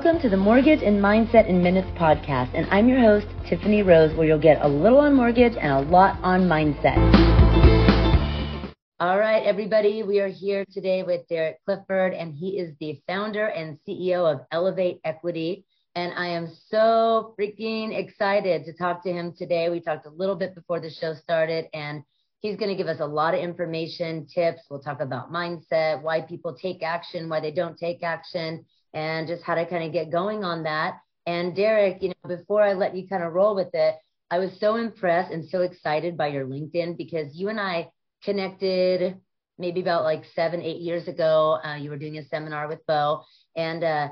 Welcome to the Mortgage and Mindset in Minutes podcast, and I'm your host, Tiffany Rose, where you'll get a little on mortgage and a lot on mindset. All right, everybody, we are here today with Derek Clifford, and he is the founder and CEO of Elevate Equity. And I am so freaking excited to talk to him today. We talked a little bit before the show started, and he's going to give us a lot of information, tips. We'll talk about mindset, why people take action, why they don't take action and just how to kind of get going on that. And Derek, you know, before I let you kind of roll with it, I was so impressed and so excited by your LinkedIn because you and I connected maybe about like seven, eight years ago. Uh, you were doing a seminar with Bo, and uh,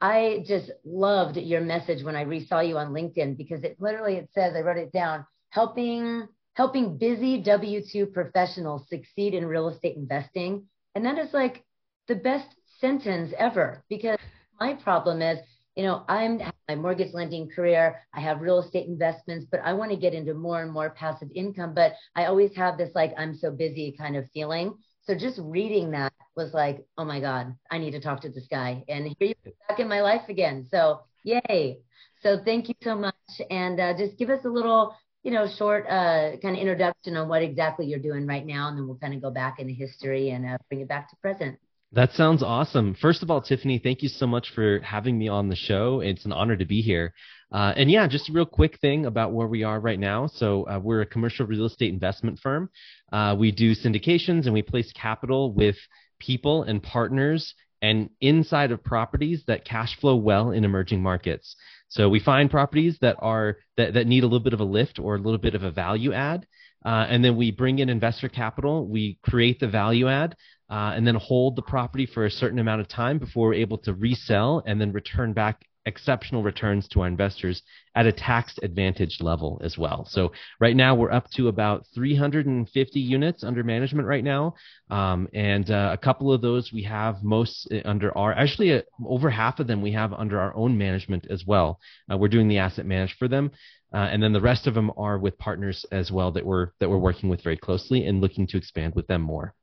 I just loved your message when I resaw you on LinkedIn because it literally it says I wrote it down helping helping busy W two professionals succeed in real estate investing, and that is like the best sentence ever because my problem is, you know, I'm my mortgage lending career, I have real estate investments, but I want to get into more and more passive income. But I always have this like I'm so busy kind of feeling. So just reading that was like, oh my God, I need to talk to this guy. And here you back in my life again. So yay. So thank you so much. And uh, just give us a little, you know, short uh, kind of introduction on what exactly you're doing right now. And then we'll kind of go back into history and uh, bring it back to present. That sounds awesome. First of all, Tiffany, thank you so much for having me on the show. It's an honor to be here. Uh, and yeah, just a real quick thing about where we are right now. So uh, we're a commercial real estate investment firm. Uh, we do syndications and we place capital with people and partners and inside of properties that cash flow well in emerging markets. So we find properties that are that, that need a little bit of a lift or a little bit of a value add. Uh, and then we bring in investor capital. We create the value add uh, and then hold the property for a certain amount of time before we're able to resell and then return back exceptional returns to our investors at a tax advantaged level as well. So right now we're up to about 350 units under management right now, um, and uh, a couple of those we have most uh, under our actually uh, over half of them we have under our own management as well. Uh, we're doing the asset manage for them. Uh, and then the rest of them are with partners as well that we're that we're working with very closely and looking to expand with them more.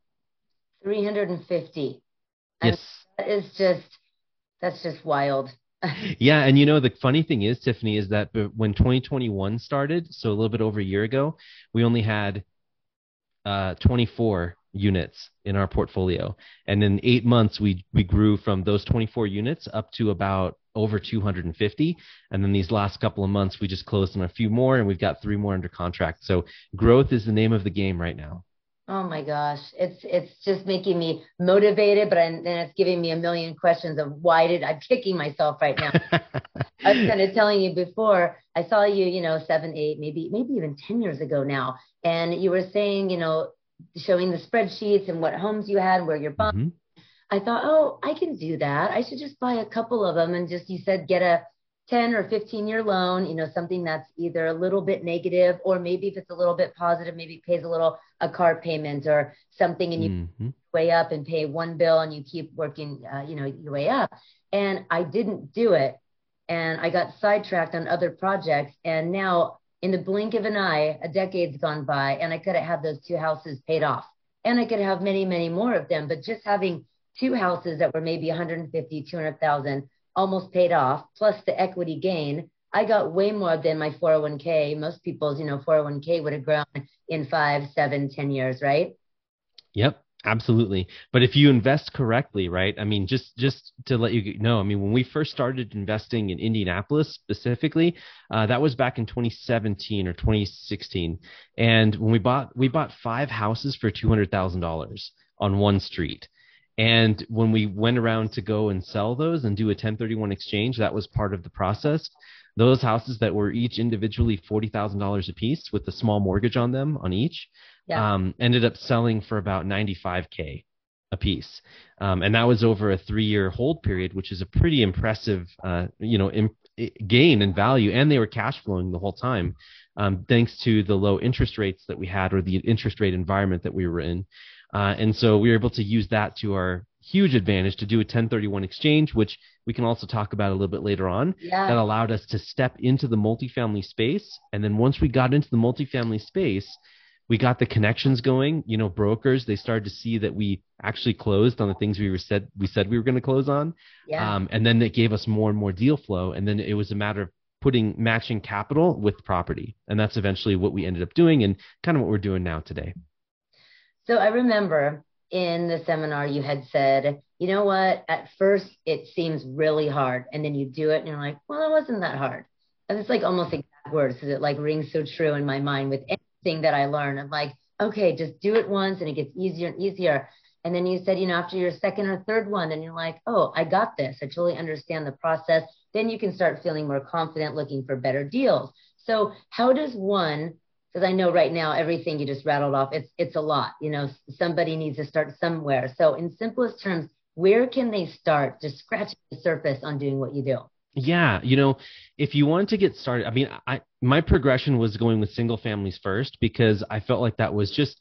350. Yes. that is just, that's just wild. yeah. And you know, the funny thing is, Tiffany, is that when 2021 started, so a little bit over a year ago, we only had uh, 24 units in our portfolio. And in eight months, we, we grew from those 24 units up to about over 250. And then these last couple of months, we just closed on a few more and we've got three more under contract. So growth is the name of the game right now. Oh my gosh, it's it's just making me motivated, but then it's giving me a million questions of why did I'm kicking myself right now. I was kind of telling you before. I saw you, you know, seven, eight, maybe maybe even ten years ago now, and you were saying, you know, showing the spreadsheets and what homes you had, where you're buying. Mm-hmm. I thought, oh, I can do that. I should just buy a couple of them and just you said get a 10 or 15 year loan, you know, something that's either a little bit negative or maybe if it's a little bit positive, maybe pays a little a car payment or something and you mm-hmm. way up and pay one bill and you keep working, uh, you know, your way up. And I didn't do it. And I got sidetracked on other projects. And now in the blink of an eye, a decade's gone by and I could have had those two houses paid off and I could have many, many more of them. But just having two houses that were maybe 150, 200,000 almost paid off, plus the equity gain, I got way more than my 401k. Most people's, you know, 401k would have grown in five, seven, ten years, right? Yep, absolutely. But if you invest correctly, right? I mean, just just to let you know, I mean, when we first started investing in Indianapolis specifically, uh, that was back in 2017 or 2016, and when we bought we bought five houses for two hundred thousand dollars on one street. And when we went around to go and sell those and do a 1031 exchange, that was part of the process. Those houses that were each individually $40,000 a piece with a small mortgage on them on each yeah. um, ended up selling for about 95K a piece. Um, and that was over a three year hold period, which is a pretty impressive, uh, you know, imp- gain in value. And they were cash flowing the whole time, um, thanks to the low interest rates that we had or the interest rate environment that we were in. Uh, and so we were able to use that to our huge advantage to do a 1031 exchange, which we can also talk about a little bit later on. Yeah. That allowed us to step into the multifamily space. And then once we got into the multifamily space, we got the connections going. You know, brokers they started to see that we actually closed on the things we were said we said we were going to close on. Yeah. Um, and then it gave us more and more deal flow, and then it was a matter of putting matching capital with property, and that's eventually what we ended up doing, and kind of what we're doing now today. So I remember in the seminar you had said, you know what? At first it seems really hard, and then you do it, and you're like, well, it wasn't that hard. And it's like almost exact words because it like rings so true in my mind with anything that I learn. I'm like, okay, just do it once, and it gets easier and easier. And then you said, you know, after your second or third one, and you're like, oh, I got this. I totally understand the process. Then you can start feeling more confident, looking for better deals. So, how does one because I know right now everything you just rattled off, it's it's a lot. You know, somebody needs to start somewhere. So in simplest terms, where can they start just scratch the surface on doing what you do? Yeah, you know, if you want to get started, I mean, I my progression was going with single families first because I felt like that was just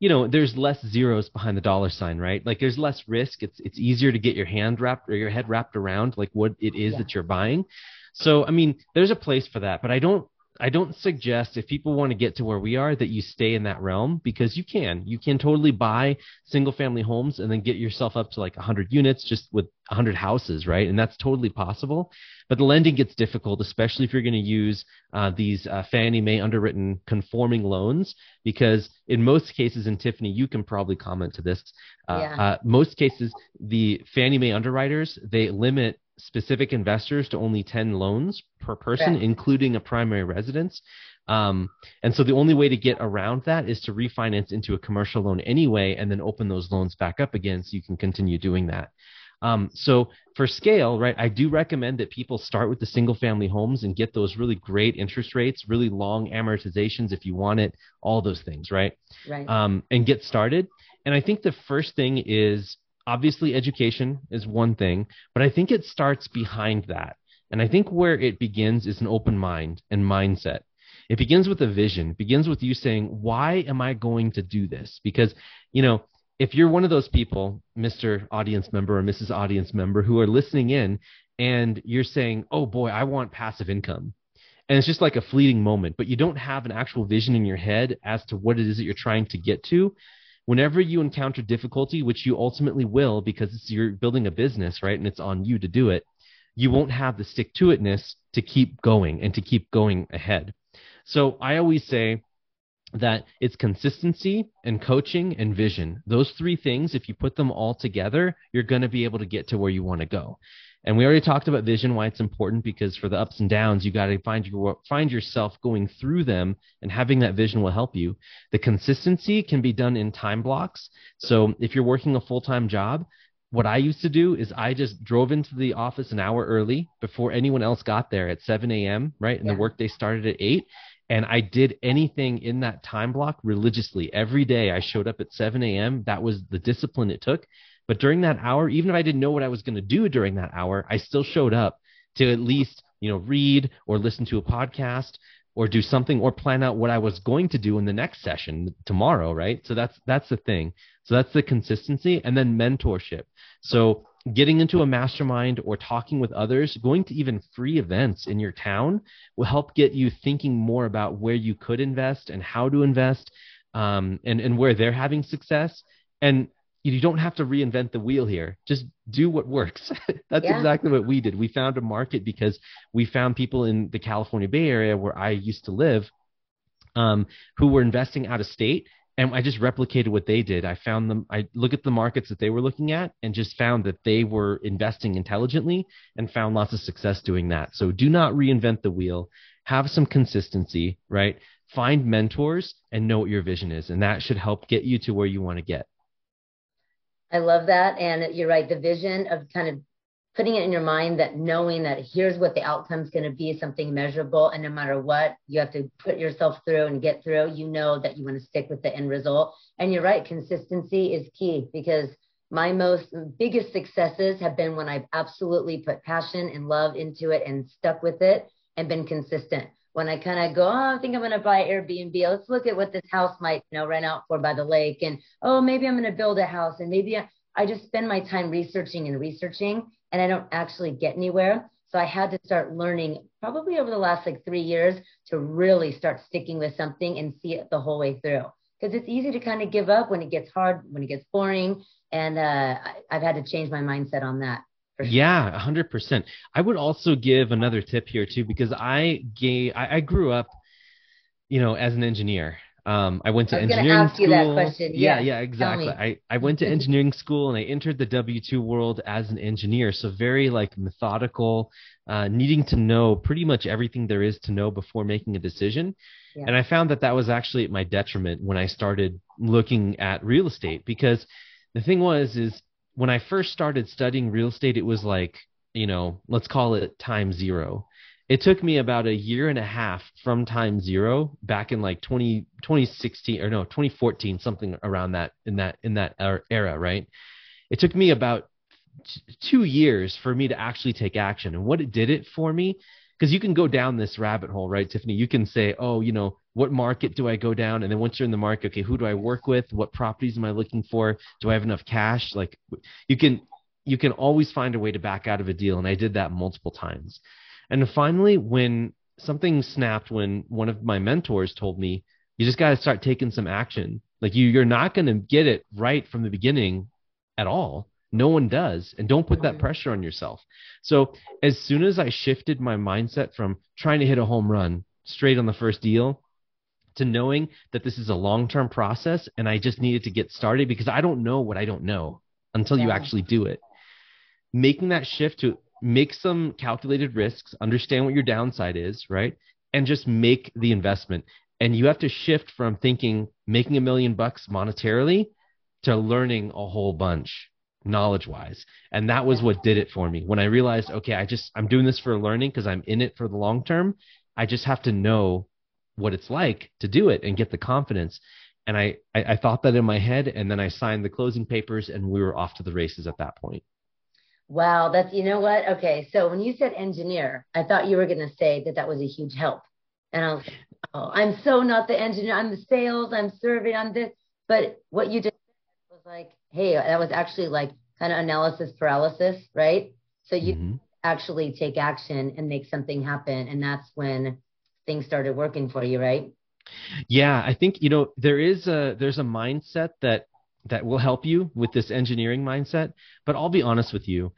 you know, there's less zeros behind the dollar sign, right? Like there's less risk. It's it's easier to get your hand wrapped or your head wrapped around like what it is yeah. that you're buying. So, I mean, there's a place for that, but I don't I don't suggest if people want to get to where we are that you stay in that realm because you can. You can totally buy single family homes and then get yourself up to like 100 units just with 100 houses, right? And that's totally possible. But the lending gets difficult, especially if you're going to use uh, these uh, Fannie Mae underwritten conforming loans, because in most cases, and Tiffany, you can probably comment to this. Uh, yeah. Uh, most cases, the Fannie Mae underwriters they limit specific investors to only 10 loans per person, right. including a primary residence. Um, and so the only way to get around that is to refinance into a commercial loan anyway, and then open those loans back up again so you can continue doing that. Um, so for scale, right, I do recommend that people start with the single family homes and get those really great interest rates, really long amortizations if you want it, all those things, right? Right. Um, and get started. And I think the first thing is obviously education is one thing, but I think it starts behind that. And I think where it begins is an open mind and mindset. It begins with a vision, it begins with you saying, why am I going to do this? Because, you know, if you're one of those people, Mr. Audience member or Mrs. Audience member, who are listening in and you're saying, oh boy, I want passive income. And it's just like a fleeting moment, but you don't have an actual vision in your head as to what it is that you're trying to get to whenever you encounter difficulty, which you ultimately will because you're building a business, right? And it's on you to do it, you won't have the stick to itness to keep going and to keep going ahead. So I always say that it's consistency and coaching and vision. Those three things, if you put them all together, you're going to be able to get to where you want to go. And we already talked about vision, why it's important because for the ups and downs, you got to find your find yourself going through them, and having that vision will help you. The consistency can be done in time blocks. So if you're working a full time job, what I used to do is I just drove into the office an hour early before anyone else got there at 7 a.m. Right, and yeah. the workday started at eight, and I did anything in that time block religiously every day. I showed up at 7 a.m. That was the discipline it took but during that hour, even if I didn't know what I was going to do during that hour, I still showed up to at least, you know, read or listen to a podcast or do something or plan out what I was going to do in the next session tomorrow, right? So that's that's the thing. So that's the consistency and then mentorship. So getting into a mastermind or talking with others, going to even free events in your town will help get you thinking more about where you could invest and how to invest um, and, and where they're having success. And you don't have to reinvent the wheel here. Just do what works. That's yeah. exactly what we did. We found a market because we found people in the California Bay Area where I used to live um, who were investing out of state. And I just replicated what they did. I found them, I look at the markets that they were looking at and just found that they were investing intelligently and found lots of success doing that. So do not reinvent the wheel. Have some consistency, right? Find mentors and know what your vision is. And that should help get you to where you want to get. I love that. And you're right. The vision of kind of putting it in your mind that knowing that here's what the outcome is going to be, something measurable. And no matter what you have to put yourself through and get through, you know that you want to stick with the end result. And you're right. Consistency is key because my most biggest successes have been when I've absolutely put passion and love into it and stuck with it and been consistent when I kind of go, oh, I think I'm going to buy Airbnb. Let's look at what this house might, you know, rent out for by the lake. And, oh, maybe I'm going to build a house. And maybe I, I just spend my time researching and researching and I don't actually get anywhere. So I had to start learning probably over the last like three years to really start sticking with something and see it the whole way through. because it's easy to kind of give up when it gets hard, when it gets boring. And uh, I've had to change my mindset on that. Yeah, hundred percent. I would also give another tip here too, because I gave, I, I grew up, you know, as an engineer. Um, I went to I engineering school. Yeah, yeah, yeah, exactly. I, I went to engineering school and I entered the W two world as an engineer. So very like methodical, uh, needing to know pretty much everything there is to know before making a decision. Yeah. And I found that that was actually at my detriment when I started looking at real estate because the thing was is when I first started studying real estate, it was like you know let's call it time zero. It took me about a year and a half from time zero back in like 20, 2016 or no 2014 something around that in that in that er, era right? It took me about two years for me to actually take action. And what it did it for me because you can go down this rabbit hole right tiffany? You can say oh you know what market do i go down and then once you're in the market okay who do i work with what properties am i looking for do i have enough cash like you can you can always find a way to back out of a deal and i did that multiple times and finally, when something snapped, when one of my mentors told me, you just got to start taking some action. Like you, you're not going to get it right from the beginning at all. No one does. And don't put that mm-hmm. pressure on yourself. So as soon as I shifted my mindset from trying to hit a home run straight on the first deal to knowing that this is a long term process and I just needed to get started because I don't know what I don't know until yeah. you actually do it. Making that shift to make some calculated risks, understand what your downside is, right? And just make the investment. And you have to shift from thinking making a million bucks monetarily to learning a whole bunch knowledge wise. And that was what did it for me. When I realized, okay, I just, I'm doing this for learning because I'm in it for the long term. I just have to know what it's like to do it and get the confidence. And I, I, I thought that in my head. And then I signed the closing papers and we were off to the races at that point. Wow, that's you know what? Okay, so when you said engineer, I thought you were going to say that that was a huge help, and I was, oh, I'm so not the engineer. I'm the sales. I'm serving. I'm this. But what you just was like, hey, that was actually like kind of analysis paralysis, right? So you mm-hmm. actually take action and make something happen, and that's when things started working for you, right? Yeah, I think you know there is a there's a mindset that that will help you with this engineering mindset. But I'll be honest with you,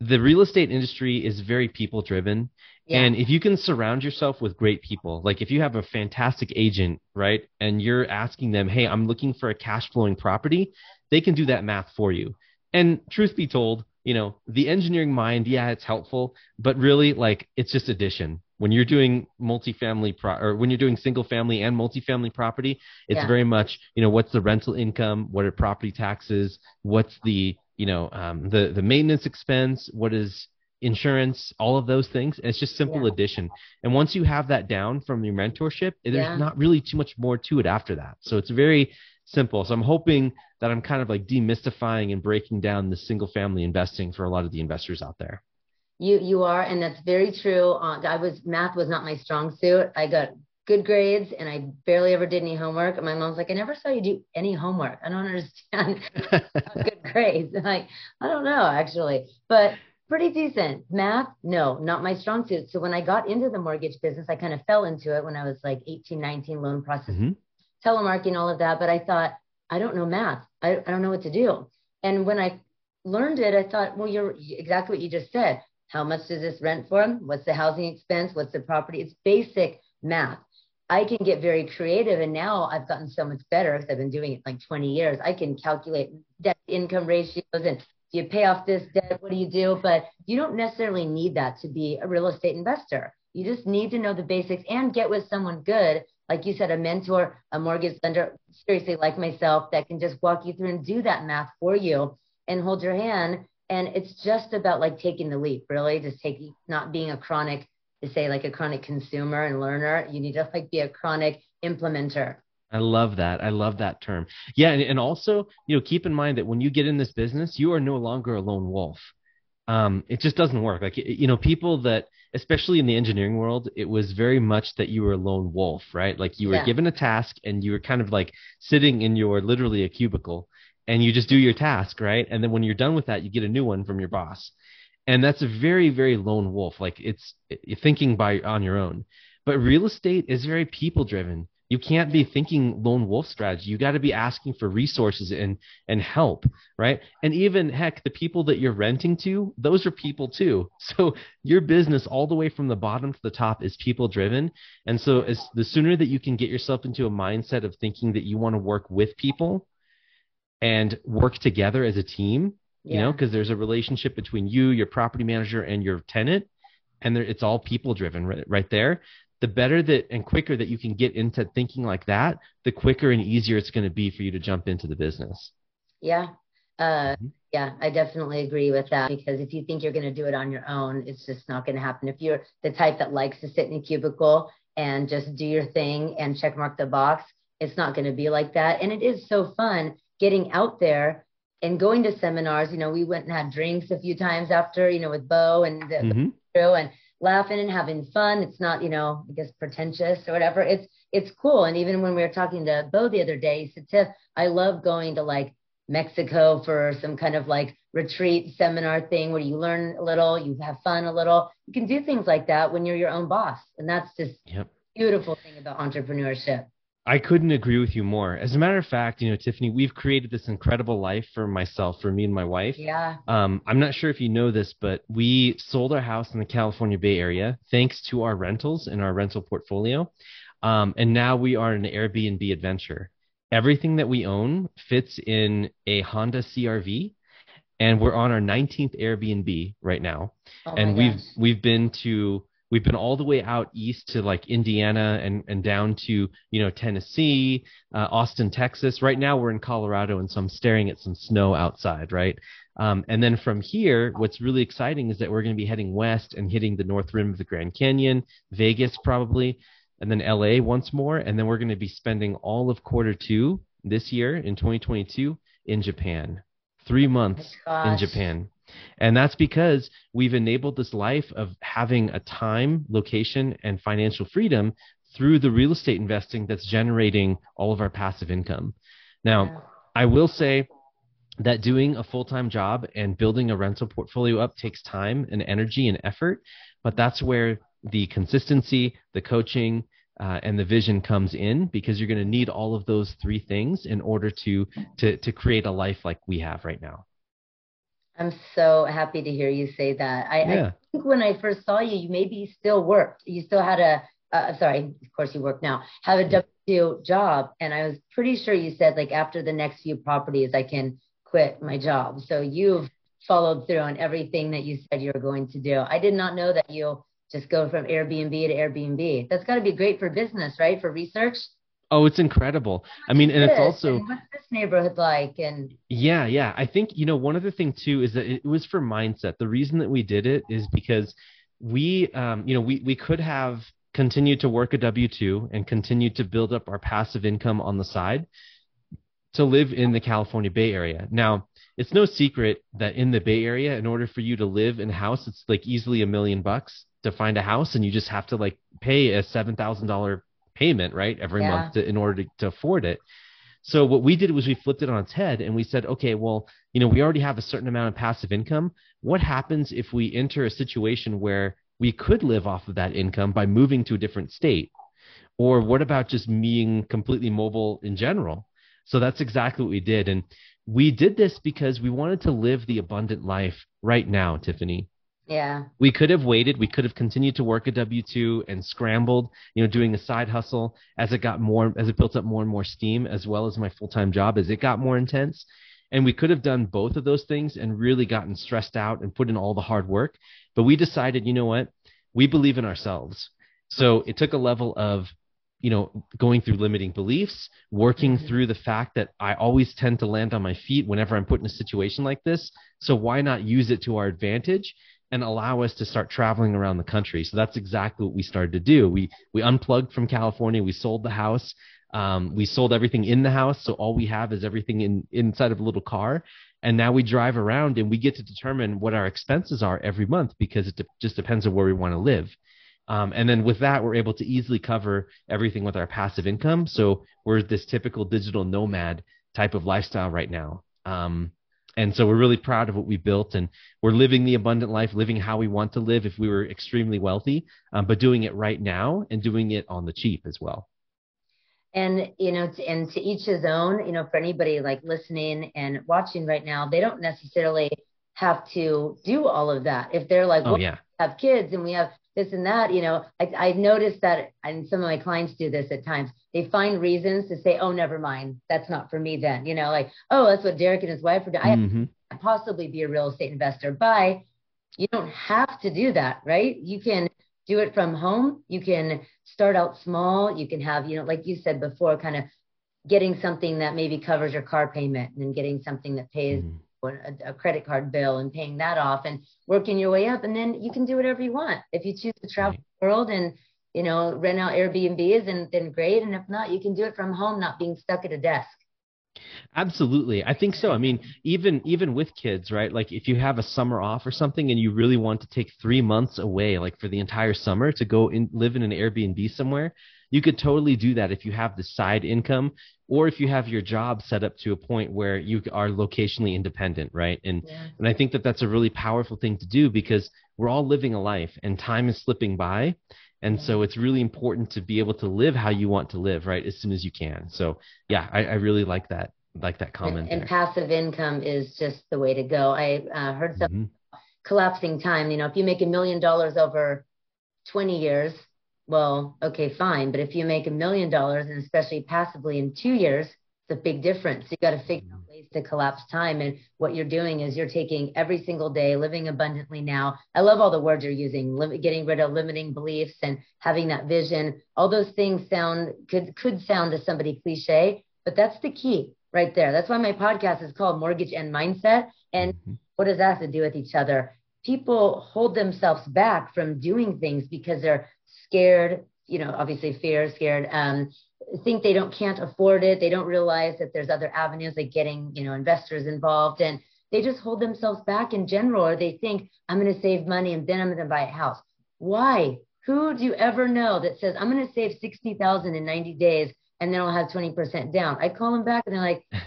the real estate industry is very people driven. Yeah. And if you can surround yourself with great people, like if you have a fantastic agent, right, and you're asking them, hey, I'm looking for a cash flowing property, they can do that math for you. And truth be told, you know, the engineering mind, yeah, it's helpful, but really, like, it's just addition when you're doing multifamily pro- or when you're doing single family and multifamily property, it's yeah. very much you know what's the rental income, what are property taxes, what's the you know um, the the maintenance expense, what is insurance, all of those things. And it's just simple yeah. addition. And once you have that down from your mentorship, there's yeah. not really too much more to it after that. So it's very simple. So I'm hoping that I'm kind of like demystifying and breaking down the single family investing for a lot of the investors out there. You you are, and that's very true. Uh, I was math was not my strong suit. I got good grades, and I barely ever did any homework. And my mom's like, I never saw you do any homework. I don't understand good grades. I'm like, I don't know actually, but pretty decent. Math, no, not my strong suit. So when I got into the mortgage business, I kind of fell into it when I was like 18, 19, loan process, mm-hmm. telemarketing, all of that. But I thought, I don't know math. I, I don't know what to do. And when I learned it, I thought, well, you're exactly what you just said. How much does this rent for? What's the housing expense? What's the property? It's basic math. I can get very creative, and now I've gotten so much better because I've been doing it like 20 years. I can calculate debt income ratios and do you pay off this debt? What do you do? But you don't necessarily need that to be a real estate investor. You just need to know the basics and get with someone good, like you said, a mentor, a mortgage lender, seriously, like myself, that can just walk you through and do that math for you and hold your hand and it's just about like taking the leap really just taking not being a chronic to say like a chronic consumer and learner you need to like be a chronic implementer I love that. I love that term. Yeah, and, and also, you know, keep in mind that when you get in this business, you are no longer a lone wolf. Um, it just doesn't work. Like, you know, people that, especially in the engineering world, it was very much that you were a lone wolf, right? Like you were yeah. given a task and you were kind of like sitting in your literally a cubicle and you just do your task, right? And then when you're done with that, you get a new one from your boss. And that's a very, very lone wolf. Like it's thinking by on your own. But real estate is very people driven. You can't be thinking lone wolf strategy. You got to be asking for resources and and help, right? And even heck, the people that you're renting to, those are people too. So your business all the way from the bottom to the top is people driven. And so as the sooner that you can get yourself into a mindset of thinking that you want to work with people and work together as a team, yeah. you know, because there's a relationship between you, your property manager, and your tenant, and there, it's all people driven right, right there the better that and quicker that you can get into thinking like that, the quicker and easier it's going to be for you to jump into the business. Yeah. Uh, mm-hmm. Yeah, I definitely agree with that because if you think you're going to do it on your own, it's just not going to happen. If you're the type that likes to sit in a cubicle and just do your thing and check mark the box, it's not going to be like that. And it is so fun getting out there and going to seminars. You know, we went and had drinks a few times after, you know, with Bo and the, mm-hmm. and laughing and having fun. It's not, you know, I guess pretentious or whatever. It's it's cool. And even when we were talking to Bo the other day, he said, Tiff, I love going to like Mexico for some kind of like retreat seminar thing where you learn a little, you have fun a little. You can do things like that when you're your own boss. And that's just yep. beautiful thing about entrepreneurship. I couldn't agree with you more. As a matter of fact, you know, Tiffany, we've created this incredible life for myself, for me and my wife. Yeah. Um, I'm not sure if you know this, but we sold our house in the California Bay Area thanks to our rentals and our rental portfolio. Um, and now we are in an Airbnb adventure. Everything that we own fits in a Honda CRV, and we're on our 19th Airbnb right now. Oh and we've gosh. we've been to we've been all the way out east to like Indiana and, and down to, you know, Tennessee, uh, Austin, Texas. Right now we're in Colorado. And so I'm staring at some snow outside, right? Um, and then from here, what's really exciting is that we're going to be heading west and hitting the north rim of the Grand Canyon, Vegas probably, and then LA once more. And then we're going to be spending all of quarter two this year in 2022 in Japan. Three months oh in Japan. And that's because we've enabled this life of having a time, location, and financial freedom through the real estate investing that's generating all of our passive income. Now, yeah. I will say that doing a full time job and building a rental portfolio up takes time and energy and effort, but that's where the consistency, the coaching, uh, and the vision comes in because you're going to need all of those three things in order to, to to create a life like we have right now. I'm so happy to hear you say that. I, yeah. I think when I first saw you, you maybe still worked. You still had a, uh, sorry, of course you work now, have a W two job. And I was pretty sure you said like after the next few properties, I can quit my job. So you've followed through on everything that you said you were going to do. I did not know that you just go from Airbnb to Airbnb. That's got to be great for business, right? For research. Oh, it's incredible. I mean, and it's also and what's this neighborhood like? And yeah, yeah. I think you know one other thing too is that it was for mindset. The reason that we did it is because we, um, you know, we we could have continued to work a W two and continued to build up our passive income on the side to live in the California Bay Area. Now, it's no secret that in the Bay Area, in order for you to live in a house, it's like easily a million bucks to find a house, and you just have to like pay a seven thousand dollar payment, right, every yeah. month to, in order to, to afford it. So what we did was we flipped it on its head and we said, okay, well, you know, we already have a certain amount of passive income. What happens if we enter a situation where we could live off of that income by moving to a different state? Or what about just being completely mobile in general? So that's exactly what we did. And we did this because we wanted to live the abundant life right now, Tiffany. Yeah. We could have waited. We could have continued to work a W two and scrambled, you know, doing a side hustle as it got more, as it built up more and more steam, as well as my full time job as it got more intense. And we could have done both of those things and really gotten stressed out and put in all the hard work. But we decided, you know what? We believe in ourselves. So it took a level of, you know, going through limiting beliefs, working mm-hmm. through the fact that I always tend to land on my feet whenever I'm put in a situation like this. So why not use it to our advantage? And allow us to start traveling around the country. So that's exactly what we started to do. We we unplugged from California. We sold the house. Um, we sold everything in the house, so all we have is everything in inside of a little car. And now we drive around and we get to determine what our expenses are every month because it de- just depends on where we want to live. Um, and then with that, we're able to easily cover everything with our passive income. So we're this typical digital nomad type of lifestyle right now. Um, and so we're really proud of what we built and we're living the abundant life living how we want to live if we were extremely wealthy um, but doing it right now and doing it on the cheap as well And you know, to, and to each his own. You know, for anybody like listening and watching right now, they don't necessarily have to do all of that. If they're like, oh, well, yeah. we have kids and we have this and that, you know, I, I noticed that, and some of my clients do this at times. They find reasons to say, oh, never mind, that's not for me then. You know, like, oh, that's what Derek and his wife are doing. Mm-hmm. I possibly be a real estate investor. Bye. You don't have to do that, right? You can do it from home. You can start out small. You can have, you know, like you said before, kind of getting something that maybe covers your car payment and then getting something that pays. Mm-hmm a, a, credit card bill and paying that off and working your way up and then you can do whatever you want if you choose to travel the world and you know rent out airbnbs and then great and if not you can do it from home not being stuck at a desk Absolutely. I think so. I mean, even even with kids, right? Like if you have a summer off or something and you really want to take 3 months away like for the entire summer to go and live in an Airbnb somewhere, you could totally do that if you have the side income or if you have your job set up to a point where you are locationally independent, right? And yeah. and I think that that's a really powerful thing to do because we're all living a life and time is slipping by. And yeah. so it's really important to be able to live how you want to live, right? As soon as you can. So yeah, I, I really like that, like that comment. And, and passive income is just the way to go. I uh, heard some mm-hmm. collapsing time. You know, if you make a million dollars over 20 years, well, okay, fine. But if you make a million dollars and especially passively in two years, it's a big difference. You got to figure out ways to collapse time. And what you're doing is you're taking every single day, living abundantly now. I love all the words you're using, getting rid of limiting beliefs and having that vision. All those things sound could could sound to somebody cliche, but that's the key right there. That's why my podcast is called Mortgage and Mindset. And mm-hmm. what does that have to do with each other? People hold themselves back from doing things because they're scared, you know, obviously fear, scared, um, think they don't can't afford it. They don't realize that there's other avenues like getting, you know, investors involved and they just hold themselves back in general or they think I'm going to save money and then I'm going to buy a house. Why? Who do you ever know that says I'm going to save 60,000 in 90 days and then I'll have 20% down? I call them back and they're like, I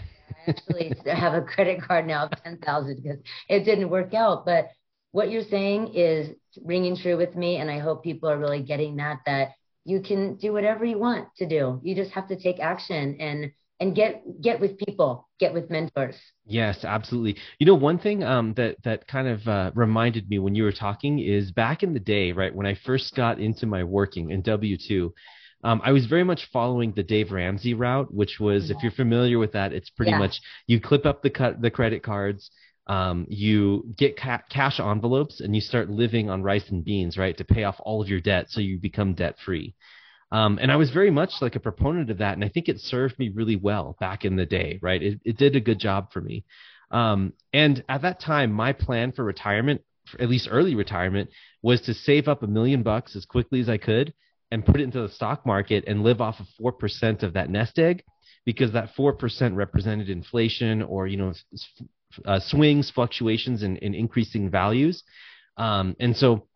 actually have a credit card now of 10,000 because it didn't work out. But what you're saying is ringing true with me. And I hope people are really getting that, that you can do whatever you want to do. You just have to take action and, and get, get with people, get with mentors. Yes, absolutely. You know, one thing um, that that kind of uh, reminded me when you were talking is back in the day, right when I first got into my working in W two, um, I was very much following the Dave Ramsey route, which was, yeah. if you're familiar with that, it's pretty yeah. much you clip up the cut the credit cards, um, you get ca- cash envelopes and you start living on rice and beans, right, to pay off all of your debt so you become debt free. Um, and I was very much like a proponent of that, and I think it served me really well back in the day, right? It, it did a good job for me. Um, and at that time, my plan for retirement, for at least early retirement, was to save up a million bucks as quickly as I could and put it into the stock market and live off of four percent of that nest egg, because that four percent represented inflation or you know uh, swings, fluctuations, and, increasing values. Um, and so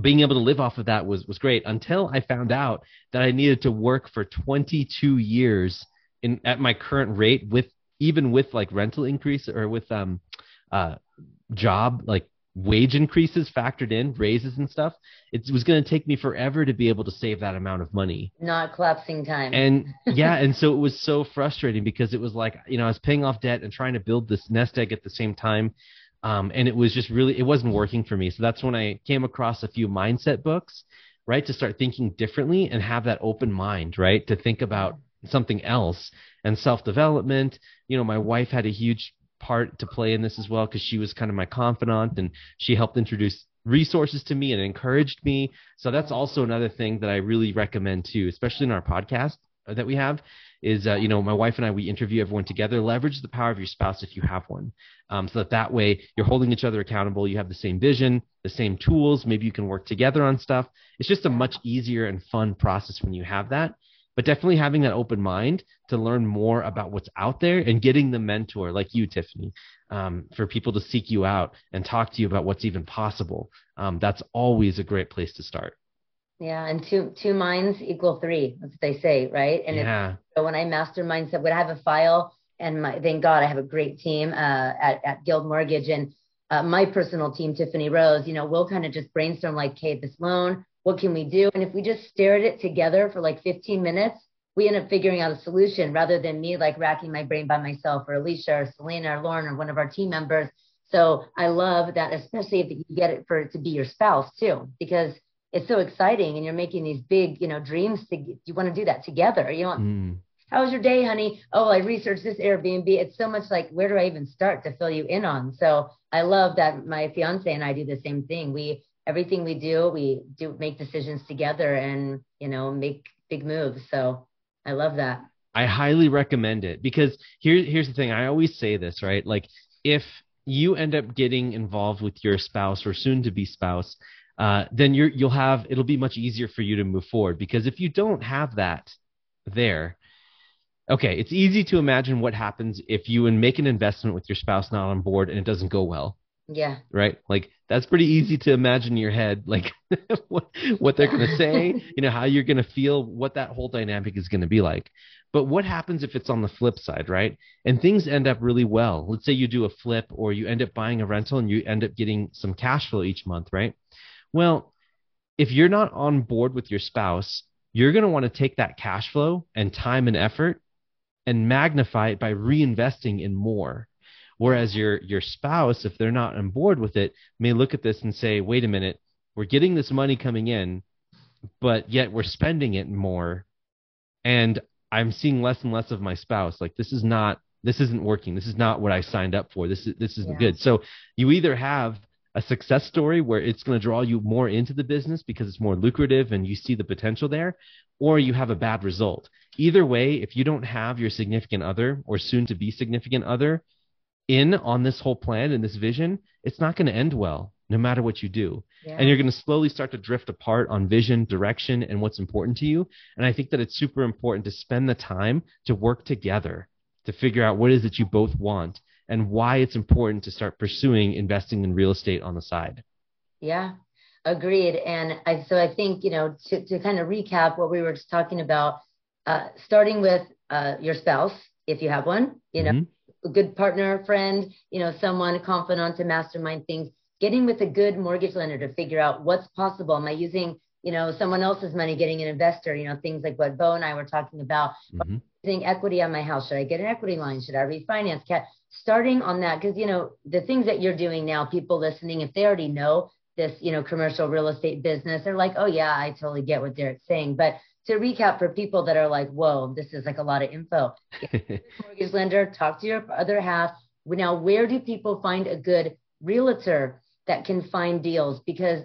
being able to live off of that was was great until I found out that I needed to work for 22 years in at my current rate with even with like rental increase or with um uh job like wage increases factored in, raises and stuff, it was going to take me forever to be able to save that amount of money. Not collapsing time. And yeah, and so it was so frustrating because it was like, you know, I was paying off debt and trying to build this nest egg at the same time. Um, and it was just really, it wasn't working for me. So that's when I came across a few mindset books, right? To start thinking differently and have that open mind, right? To think about something else and self development. You know, my wife had a huge part to play in this as well because she was kind of my confidant and she helped introduce resources to me and encouraged me. So that's also another thing that I really recommend too, especially in our podcast that we have is uh, you know my wife and I we interview everyone together. Leverage the power of your spouse if you have one, um, so that that way you're holding each other accountable. You have the same vision, the same tools. Maybe you can work together on stuff. It's just a much easier and fun process when you have that but definitely having that open mind to learn more about what's out there and getting the mentor like you tiffany um, for people to seek you out and talk to you about what's even possible um, that's always a great place to start yeah and two two minds equal three that's what they say right and yeah. so when i mastermind mindset when i have a file and my thank god i have a great team uh, at, at guild mortgage and uh, my personal team tiffany rose you know we'll kind of just brainstorm like okay this loan what can we do? And if we just stare at it together for like 15 minutes, we end up figuring out a solution rather than me like racking my brain by myself or Alicia or Selena or Lauren or one of our team members. So I love that, especially if you get it for it to be your spouse too, because it's so exciting and you're making these big, you know, dreams to you want to do that together. You want mm. how was your day, honey? Oh, I researched this Airbnb. It's so much like where do I even start to fill you in on? So I love that my fiance and I do the same thing. We everything we do, we do make decisions together and, you know, make big moves. So I love that. I highly recommend it because here, here's the thing. I always say this, right? Like if you end up getting involved with your spouse or soon to be spouse, uh, then you're, you'll have, it'll be much easier for you to move forward because if you don't have that there, okay, it's easy to imagine what happens if you make an investment with your spouse not on board and it doesn't go well. Yeah. Right. Like that's pretty easy to imagine in your head, like what, what they're going to say, you know, how you're going to feel, what that whole dynamic is going to be like. But what happens if it's on the flip side, right? And things end up really well. Let's say you do a flip or you end up buying a rental and you end up getting some cash flow each month, right? Well, if you're not on board with your spouse, you're going to want to take that cash flow and time and effort and magnify it by reinvesting in more Whereas your your spouse, if they're not on board with it, may look at this and say, "Wait a minute, we're getting this money coming in, but yet we're spending it more, and I'm seeing less and less of my spouse. Like this is not this isn't working. This is not what I signed up for. This is this isn't yeah. good." So you either have a success story where it's going to draw you more into the business because it's more lucrative and you see the potential there, or you have a bad result. Either way, if you don't have your significant other or soon to be significant other in on this whole plan and this vision, it's not going to end well no matter what you do. Yeah. And you're going to slowly start to drift apart on vision, direction, and what's important to you. And I think that it's super important to spend the time to work together to figure out what is it you both want and why it's important to start pursuing investing in real estate on the side. Yeah, agreed. And I, so I think, you know, to, to kind of recap what we were just talking about, uh, starting with uh, your spouse, if you have one, you know, mm-hmm a good partner, friend, you know, someone, confidant to mastermind things, getting with a good mortgage lender to figure out what's possible. Am I using, you know, someone else's money, getting an investor, you know, things like what Bo and I were talking about, mm-hmm. using equity on my house. Should I get an equity line? Should I refinance? Starting on that. Cause you know, the things that you're doing now, people listening, if they already know this, you know, commercial real estate business, they're like, oh yeah, I totally get what Derek's saying. But to recap for people that are like, whoa, this is like a lot of info. mortgage lender, talk to your other half. Now, where do people find a good realtor that can find deals? Because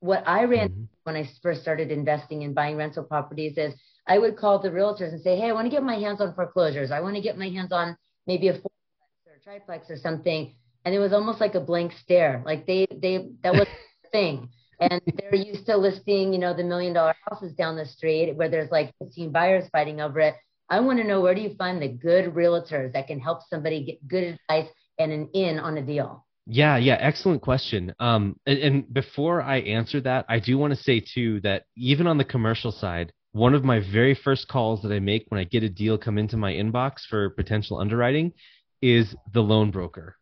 what I ran mm-hmm. when I first started investing in buying rental properties is I would call the realtors and say, hey, I want to get my hands on foreclosures. I want to get my hands on maybe a fourplex or triplex or something. And it was almost like a blank stare. Like they, they, that was the thing and they're used to listing, you know, the million dollar houses down the street where there's like 15 buyers fighting over it. I want to know where do you find the good realtors that can help somebody get good advice and an in on a deal? Yeah, yeah, excellent question. Um, and, and before I answer that, I do want to say too that even on the commercial side, one of my very first calls that I make when I get a deal come into my inbox for potential underwriting is the loan broker.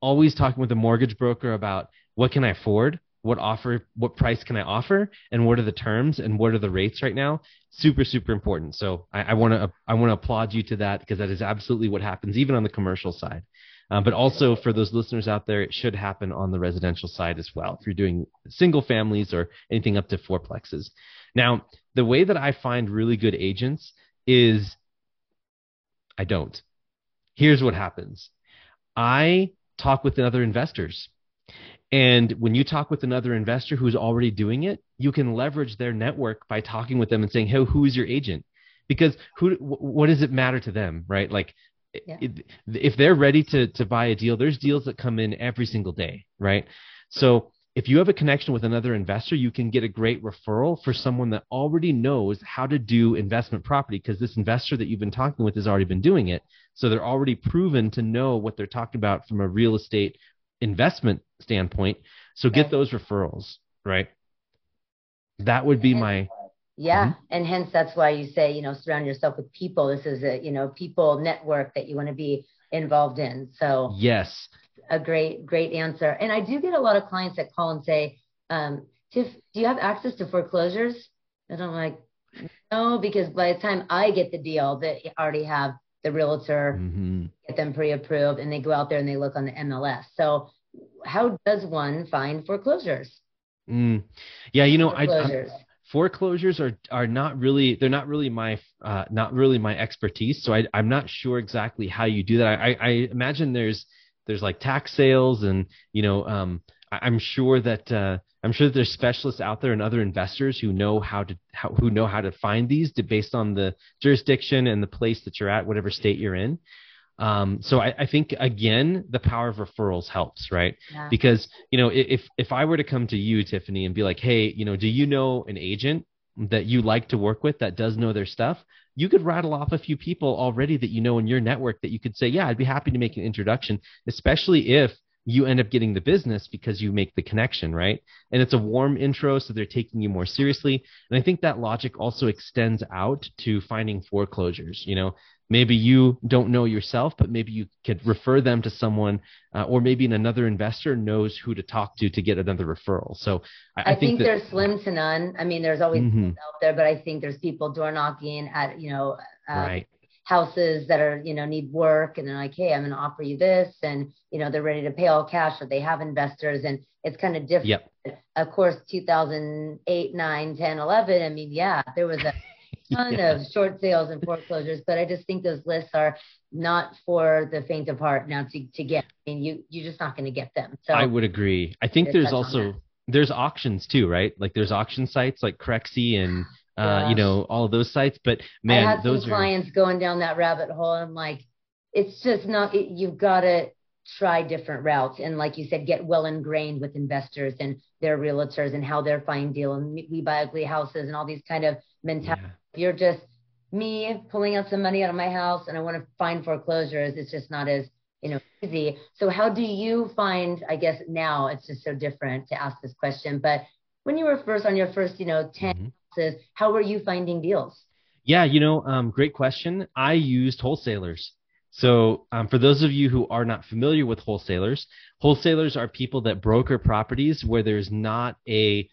Always talking with the mortgage broker about what can I afford? What offer what price can i offer? And what are the terms? And what are the rates right now? Super super important. So i want to i want to applaud you to that because that is absolutely what happens even on the commercial side. Um, but also for those listeners out there it should happen on the residential side as well if you're doing single families or anything up to fourplexes. Now the way that i find really good agents is i don't. Here's what happens. I talk with other investors and when you talk with another investor who's already doing it, you can leverage their network by talking with them and saying, "Hey, who is your agent?" Because who, what does it matter to them, right? Like, yeah. it, if they're ready to to buy a deal, there's deals that come in every single day, right? So if you have a connection with another investor, you can get a great referral for someone that already knows how to do investment property because this investor that you've been talking with has already been doing it. So they're already proven to know what they're talking about from a real estate investment standpoint. So get those referrals, right? That would be my yeah, mm-hmm. and hence that's why you say, you know, surround yourself with people. This is a, you know, people network that you want to be involved in. So yes, a great, great answer. And I do get a lot of clients that call and say, um, Tiff, do you have access to foreclosures? And I'm like, No, because by the time I get the deal, they already have the realtor mm-hmm. get them pre-approved, and they go out there and they look on the MLS. So, how does one find foreclosures? Mm. Yeah, you know, foreclosures. I, foreclosures are are not really they're not really my uh, not really my expertise. So I, I'm not sure exactly how you do that. I, I imagine there's there's like tax sales and you know um, I'm sure that uh, I'm sure that there's specialists out there and other investors who know how to how, who know how to find these to, based on the jurisdiction and the place that you're at, whatever state you're in. Um, so I, I, think again, the power of referrals helps, right? Yeah. Because you know, if if I were to come to you, Tiffany, and be like, hey, you know, do you know an agent that you like to work with that does know their stuff? You could rattle off a few people already that you know in your network that you could say, yeah, I'd be happy to make an introduction, especially if you end up getting the business because you make the connection, right? And it's a warm intro, so they're taking you more seriously. And I think that logic also extends out to finding foreclosures. You know, maybe you don't know yourself, but maybe you could refer them to someone, uh, or maybe another investor knows who to talk to to get another referral. So I, I, I think, think that, there's slim to none. I mean, there's always mm-hmm. out there, but I think there's people door knocking at you know. Uh, right houses that are you know need work and they're like hey i'm going to offer you this and you know they're ready to pay all cash or they have investors and it's kind of different. Yep. of course 2008 9 10 11 i mean yeah there was a ton yeah. of short sales and foreclosures but i just think those lists are not for the faint of heart. Now to, to get i mean you you're just not going to get them so. I would agree. I think there's also there's auctions too right? Like there's auction sites like Crexi and uh, you know, all of those sites. But man, I had those some are... clients going down that rabbit hole. And I'm like, it's just not. It, you've got to try different routes, and like you said, get well ingrained with investors and their realtors and how they're finding deal and we buy ugly houses and all these kind of mentality. Yeah. You're just me pulling out some money out of my house and I want to find foreclosures. It's just not as you know easy. So how do you find? I guess now it's just so different to ask this question, but when you were first on your first, you know, 10 mm-hmm how were you finding deals? Yeah, you know, um, great question. I used wholesalers. So, um, for those of you who are not familiar with wholesalers, wholesalers are people that broker properties where there's not a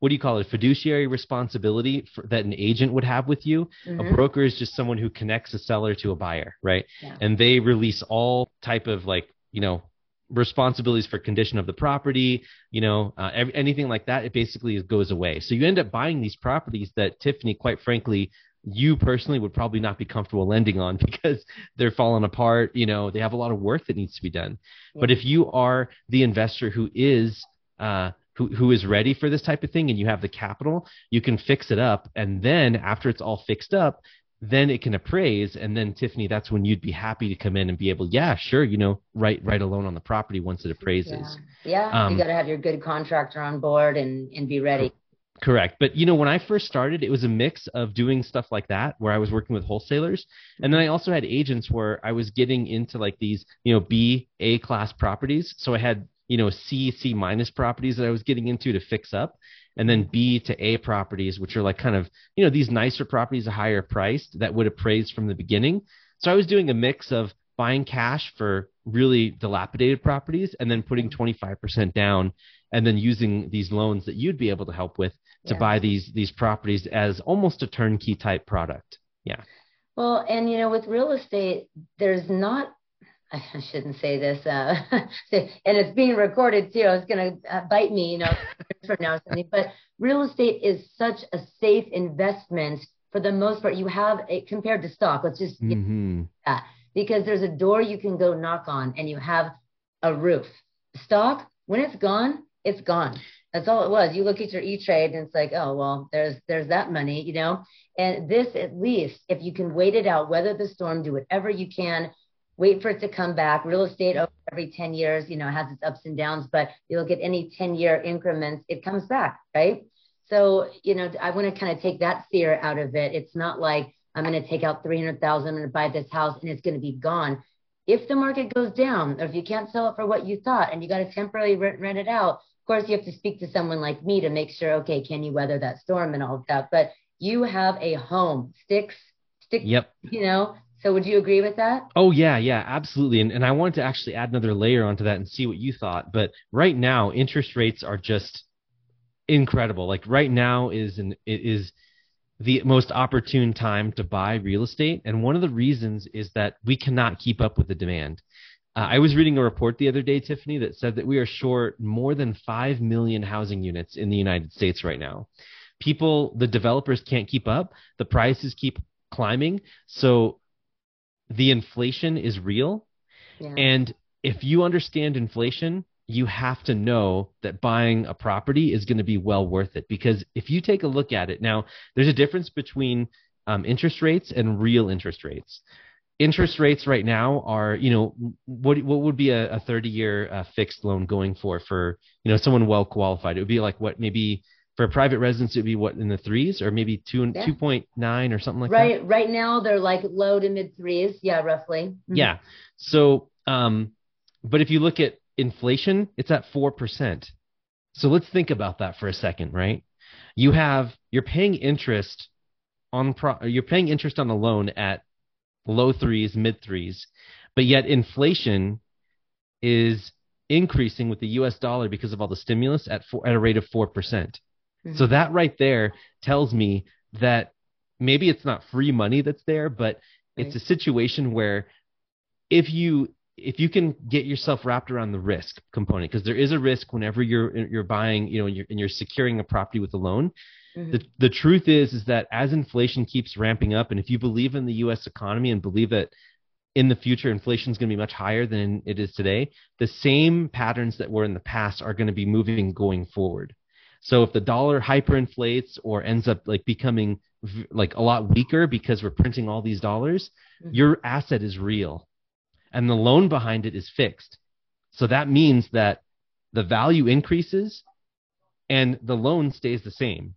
what do you call it fiduciary responsibility for, that an agent would have with you mm-hmm. a broker is just someone who connects a seller to a buyer right yeah. and they release all type of like you know responsibilities for condition of the property, you know, uh, every, anything like that, it basically goes away. So you end up buying these properties that Tiffany, quite frankly, you personally would probably not be comfortable lending on because they're falling apart. You know, they have a lot of work that needs to be done. Yeah. But if you are the investor who is uh, who, who is ready for this type of thing and you have the capital, you can fix it up. And then after it's all fixed up, then it can appraise. And then tiffany that's when you'd be happy to come in and be able yeah sure you know write write a loan on the property once it appraises. Yeah, yeah. Um, you got to have your good contractor on board and and be ready. Correct. But you know when i first started it was a mix of doing stuff like that where i was working with wholesalers. And then i also had agents where i was getting into like these you know b a class properties. So i had you know c c minus properties that i was getting into to fix up and then B to A properties, which are like kind of, you know, these nicer properties, a higher priced that would appraise from the beginning. So I was doing a mix of buying cash for really dilapidated properties and then putting 25% down and then using these loans that you'd be able to help with to yeah. buy these these properties as almost a turnkey type product. Yeah. Well, and you know, with real estate, there's not I shouldn't say this, uh, and it's being recorded too. It's going to uh, bite me, you know, from now something. But real estate is such a safe investment for the most part. You have it compared to stock. Let's just mm-hmm. that because there's a door you can go knock on, and you have a roof. Stock, when it's gone, it's gone. That's all it was. You look at your E Trade, and it's like, oh well, there's there's that money, you know. And this, at least, if you can wait it out, weather the storm, do whatever you can wait for it to come back. Real estate every 10 years, you know, has its ups and downs, but you look at any 10 year increments, it comes back, right? So, you know, I want to kind of take that fear out of it. It's not like I'm going to take out 300,000 and buy this house and it's going to be gone. If the market goes down or if you can't sell it for what you thought and you got to temporarily rent, rent it out, of course, you have to speak to someone like me to make sure, okay, can you weather that storm and all of that? But you have a home, sticks, stick, yep. you know, so would you agree with that? Oh yeah, yeah, absolutely. And and I wanted to actually add another layer onto that and see what you thought. But right now, interest rates are just incredible. Like right now is an it is the most opportune time to buy real estate. And one of the reasons is that we cannot keep up with the demand. Uh, I was reading a report the other day, Tiffany, that said that we are short more than 5 million housing units in the United States right now. People, the developers can't keep up, the prices keep climbing. So the inflation is real. Yeah. And if you understand inflation, you have to know that buying a property is going to be well worth it because if you take a look at it now there's a difference between um, interest rates and real interest rates interest rates right now are you know what what would be a, a 30 year uh, fixed loan going for for you know someone well qualified it would be like what maybe for a private residence it would be what in the threes or maybe two and yeah. 2.9 or something like right, that right right now they're like low to mid threes yeah roughly mm-hmm. yeah so um but if you look at inflation, it's at 4%. So let's think about that for a second, right? You have, you're paying interest on, pro, you're paying interest on a loan at low threes, mid threes, but yet inflation is increasing with the US dollar because of all the stimulus at, four, at a rate of 4%. percent So that right there tells me that maybe it's not free money that's there, but it's a situation where if you if you can get yourself wrapped around the risk component, because there is a risk whenever you're you're buying, you know, and you're, and you're securing a property with a loan. Mm-hmm. The the truth is is that as inflation keeps ramping up, and if you believe in the U.S. economy and believe that in the future inflation is going to be much higher than it is today, the same patterns that were in the past are going to be moving going forward. So if the dollar hyperinflates or ends up like becoming like a lot weaker because we're printing all these dollars, mm-hmm. your asset is real and the loan behind it is fixed. So that means that the value increases and the loan stays the same.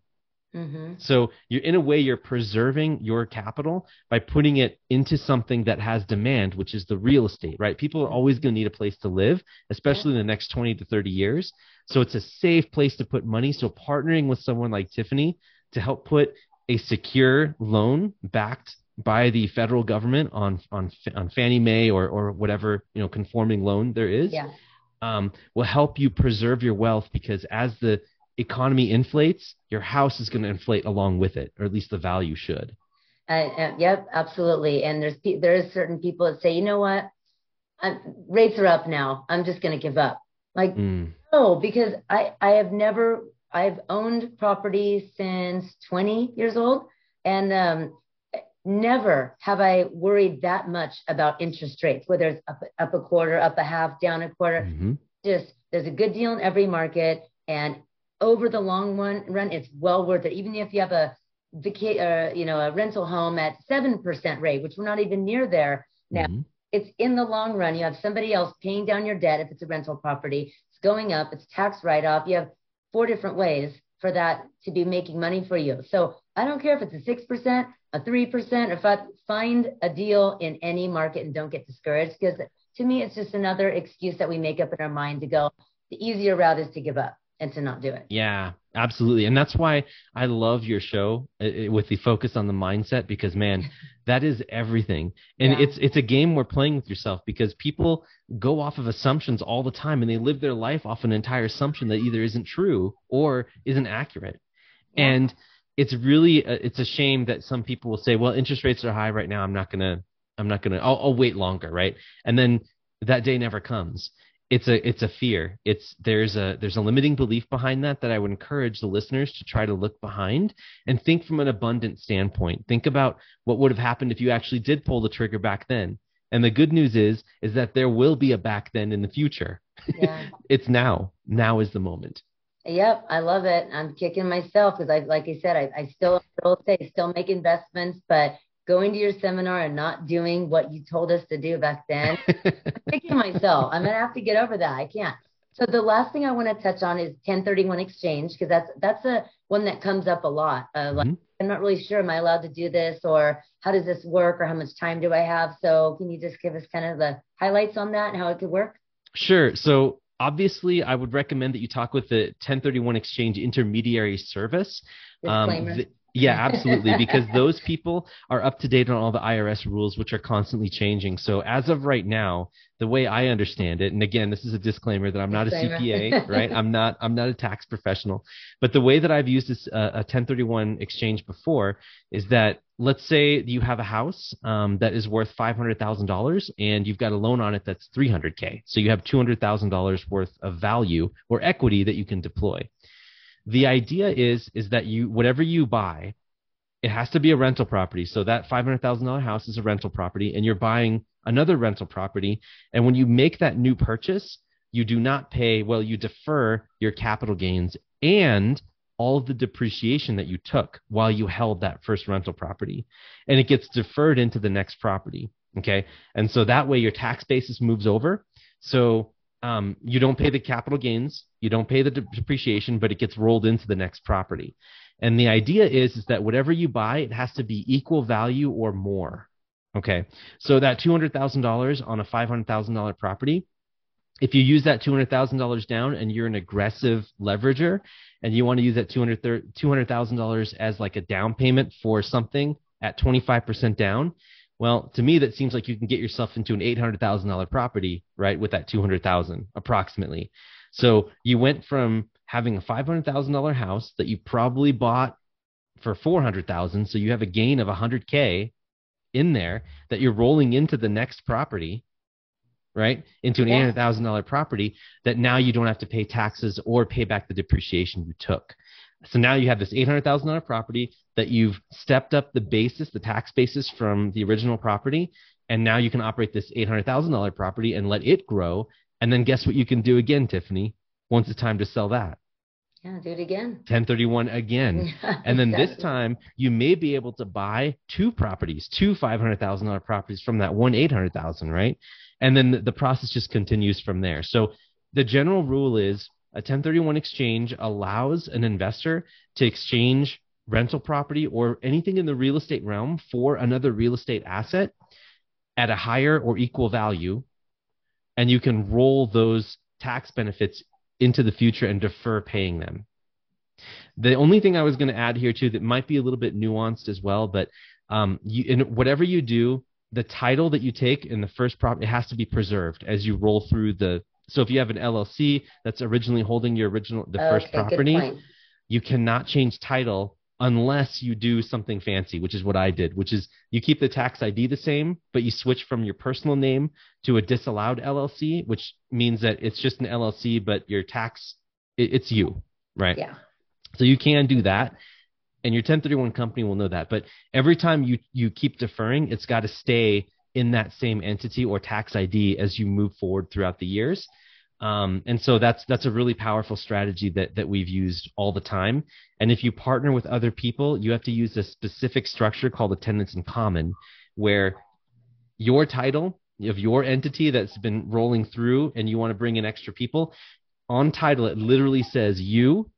Mm-hmm. So you're in a way you're preserving your capital by putting it into something that has demand, which is the real estate, right? People are always going to need a place to live, especially yeah. in the next 20 to 30 years. So it's a safe place to put money. So partnering with someone like Tiffany to help put a secure loan backed by the federal government on on on Fannie Mae or or whatever you know conforming loan there is, yeah. um, will help you preserve your wealth because as the economy inflates, your house is going to inflate along with it, or at least the value should. Uh, uh, yep, absolutely. And there's there's certain people that say, you know what, I'm, rates are up now. I'm just going to give up. Like mm. no, because I I have never I've owned property since 20 years old, and um, never have I worried that much about interest rates, whether it's up, up a quarter, up a half, down a quarter. Mm-hmm. Just there's a good deal in every market, and over the long run, run it's well worth it. Even if you have a vaca- uh, you know, a rental home at seven percent rate, which we're not even near there now. Mm-hmm. It's in the long run. You have somebody else paying down your debt if it's a rental property. It's going up. It's tax write off. You have four different ways for that to be making money for you. So I don't care if it's a six percent a 3% if I find a deal in any market and don't get discouraged because to me it's just another excuse that we make up in our mind to go the easier route is to give up and to not do it yeah absolutely and that's why i love your show uh, uh, with the focus on the mindset because man that is everything and yeah. it's it's a game we're playing with yourself because people go off of assumptions all the time and they live their life off an entire assumption that either isn't true or isn't accurate yeah. and it's really a, it's a shame that some people will say, well, interest rates are high right now. I'm not gonna I'm not gonna I'll, I'll wait longer, right? And then that day never comes. It's a it's a fear. It's there's a there's a limiting belief behind that that I would encourage the listeners to try to look behind and think from an abundant standpoint. Think about what would have happened if you actually did pull the trigger back then. And the good news is is that there will be a back then in the future. Yeah. it's now. Now is the moment. Yep, I love it. I'm kicking myself because I, like I said, I, I still still say still make investments, but going to your seminar and not doing what you told us to do back then, I'm kicking myself. I'm gonna have to get over that. I can't. So the last thing I want to touch on is 1031 exchange because that's that's a one that comes up a lot. Uh, like mm-hmm. I'm not really sure. Am I allowed to do this or how does this work or how much time do I have? So can you just give us kind of the highlights on that and how it could work? Sure. So obviously, I would recommend that you talk with the 1031 Exchange intermediary service. Um, Yeah, absolutely. because those people are up to date on all the IRS rules, which are constantly changing. So as of right now, the way I understand it, and again, this is a disclaimer that I'm not disclaimer. a CPA, right? I'm not I'm not a tax professional, but the way that I've used this uh, a 1031 exchange before is that let's say you have a house um, that is worth $500,000 and you've got a loan on it that's 300k, so you have $200,000 worth of value or equity that you can deploy. The idea is is that you whatever you buy, it has to be a rental property. So that five hundred thousand dollar house is a rental property, and you're buying another rental property. And when you make that new purchase, you do not pay. Well, you defer your capital gains and all of the depreciation that you took while you held that first rental property, and it gets deferred into the next property. Okay, and so that way your tax basis moves over. So um, you don't pay the capital gains, you don't pay the depreciation, but it gets rolled into the next property. And the idea is, is that whatever you buy, it has to be equal value or more. Okay. So that $200,000 on a $500,000 property, if you use that $200,000 down and you're an aggressive leverager and you want to use that $200,000 as like a down payment for something at 25% down, well, to me, that seems like you can get yourself into an eight hundred thousand dollar property, right, with that 200,000 approximately. So you went from having a five hundred thousand dollar house that you probably bought for 400,000. so you have a gain of hundred k in there that you're rolling into the next property, right, into an eight hundred thousand dollar property that now you don't have to pay taxes or pay back the depreciation you took. So now you have this $800,000 property that you've stepped up the basis, the tax basis from the original property. And now you can operate this $800,000 property and let it grow. And then guess what you can do again, Tiffany, once it's time to sell that? Yeah, do it again. 1031 again. Yeah, and then exactly. this time you may be able to buy two properties, two $500,000 properties from that one 800,000, right? And then the, the process just continues from there. So the general rule is a 1031 exchange allows an investor to exchange rental property or anything in the real estate realm for another real estate asset at a higher or equal value. And you can roll those tax benefits into the future and defer paying them. The only thing I was going to add here too that might be a little bit nuanced as well, but um, you, in whatever you do, the title that you take in the first property has to be preserved as you roll through the so if you have an LLC that's originally holding your original the first property, you cannot change title unless you do something fancy, which is what I did, which is you keep the tax ID the same, but you switch from your personal name to a disallowed LLC, which means that it's just an LLC, but your tax it, it's you, right? Yeah. So you can do that and your 1031 company will know that. But every time you you keep deferring, it's got to stay in that same entity or tax ID as you move forward throughout the years. Um, and so that's that's a really powerful strategy that that we've used all the time. And if you partner with other people, you have to use a specific structure called tenants in common, where your title of your entity that's been rolling through, and you want to bring in extra people, on title it literally says you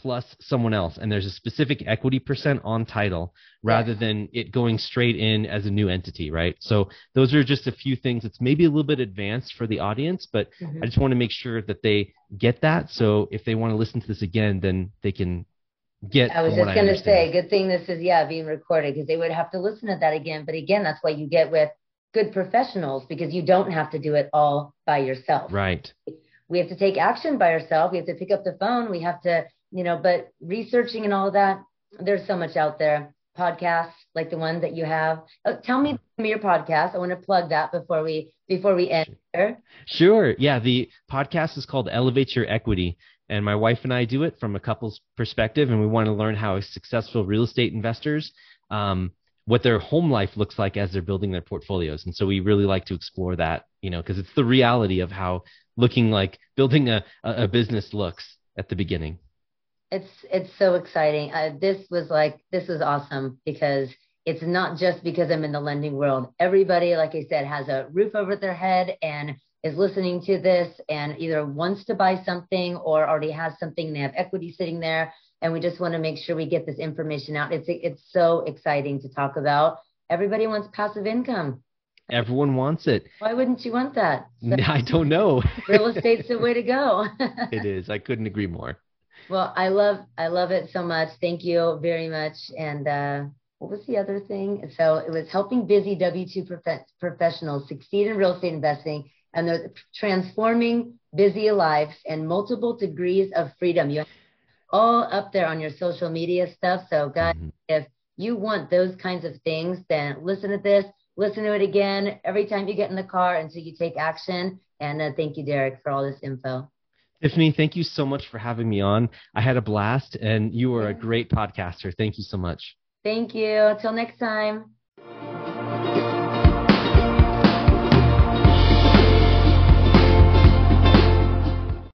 plus someone else. And there's a specific equity percent on title rather than it going straight in as a new entity right? So those are just a few things. It's maybe a little bit advanced for the audience but mm-hmm. i just want to make sure that they get that. So if they want to listen to this again then they can get i was just going to say good thing this is yeah being recorded because they would have to listen to that again. But again that's why you get with good professionals because you don't have to do it all by yourself. Right. We have to take action by ourselves. We have to pick up the phone. We have to you know, but researching and all of that, there's so much out there. Podcasts like the one that you have. Oh, tell me your podcast. I want to plug that before we before we end here. Sure. Yeah, the podcast is called Elevate Your Equity, and my wife and I do it from a couple's perspective, and we want to learn how successful real estate investors. Um, what their home life looks like as they're building their portfolios. And so we really like to explore that, you know, because it's the reality of how looking like building a, a business looks at the beginning it's it's so exciting. Uh, this was like this was awesome because it's not just because I'm in the lending world. Everybody, like I said, has a roof over their head and is listening to this and either wants to buy something or already has something. They have equity sitting there, and we just want to make sure we get this information out. It's it's so exciting to talk about. Everybody wants passive income. Everyone wants it. Why wouldn't you want that? So, I don't know. real estate's the way to go. it is. I couldn't agree more. Well, I love I love it so much. Thank you very much. And uh, what was the other thing? So it was helping busy W two prof- professionals succeed in real estate investing, and they're transforming busy lives and multiple degrees of freedom. You all up there on your social media stuff. So guys, mm-hmm. if you want those kinds of things, then listen to this. Listen to it again every time you get in the car until you take action. And uh, thank you, Derek, for all this info. Tiffany, thank you so much for having me on. I had a blast and you are a great podcaster. Thank you so much. Thank you. Till next time.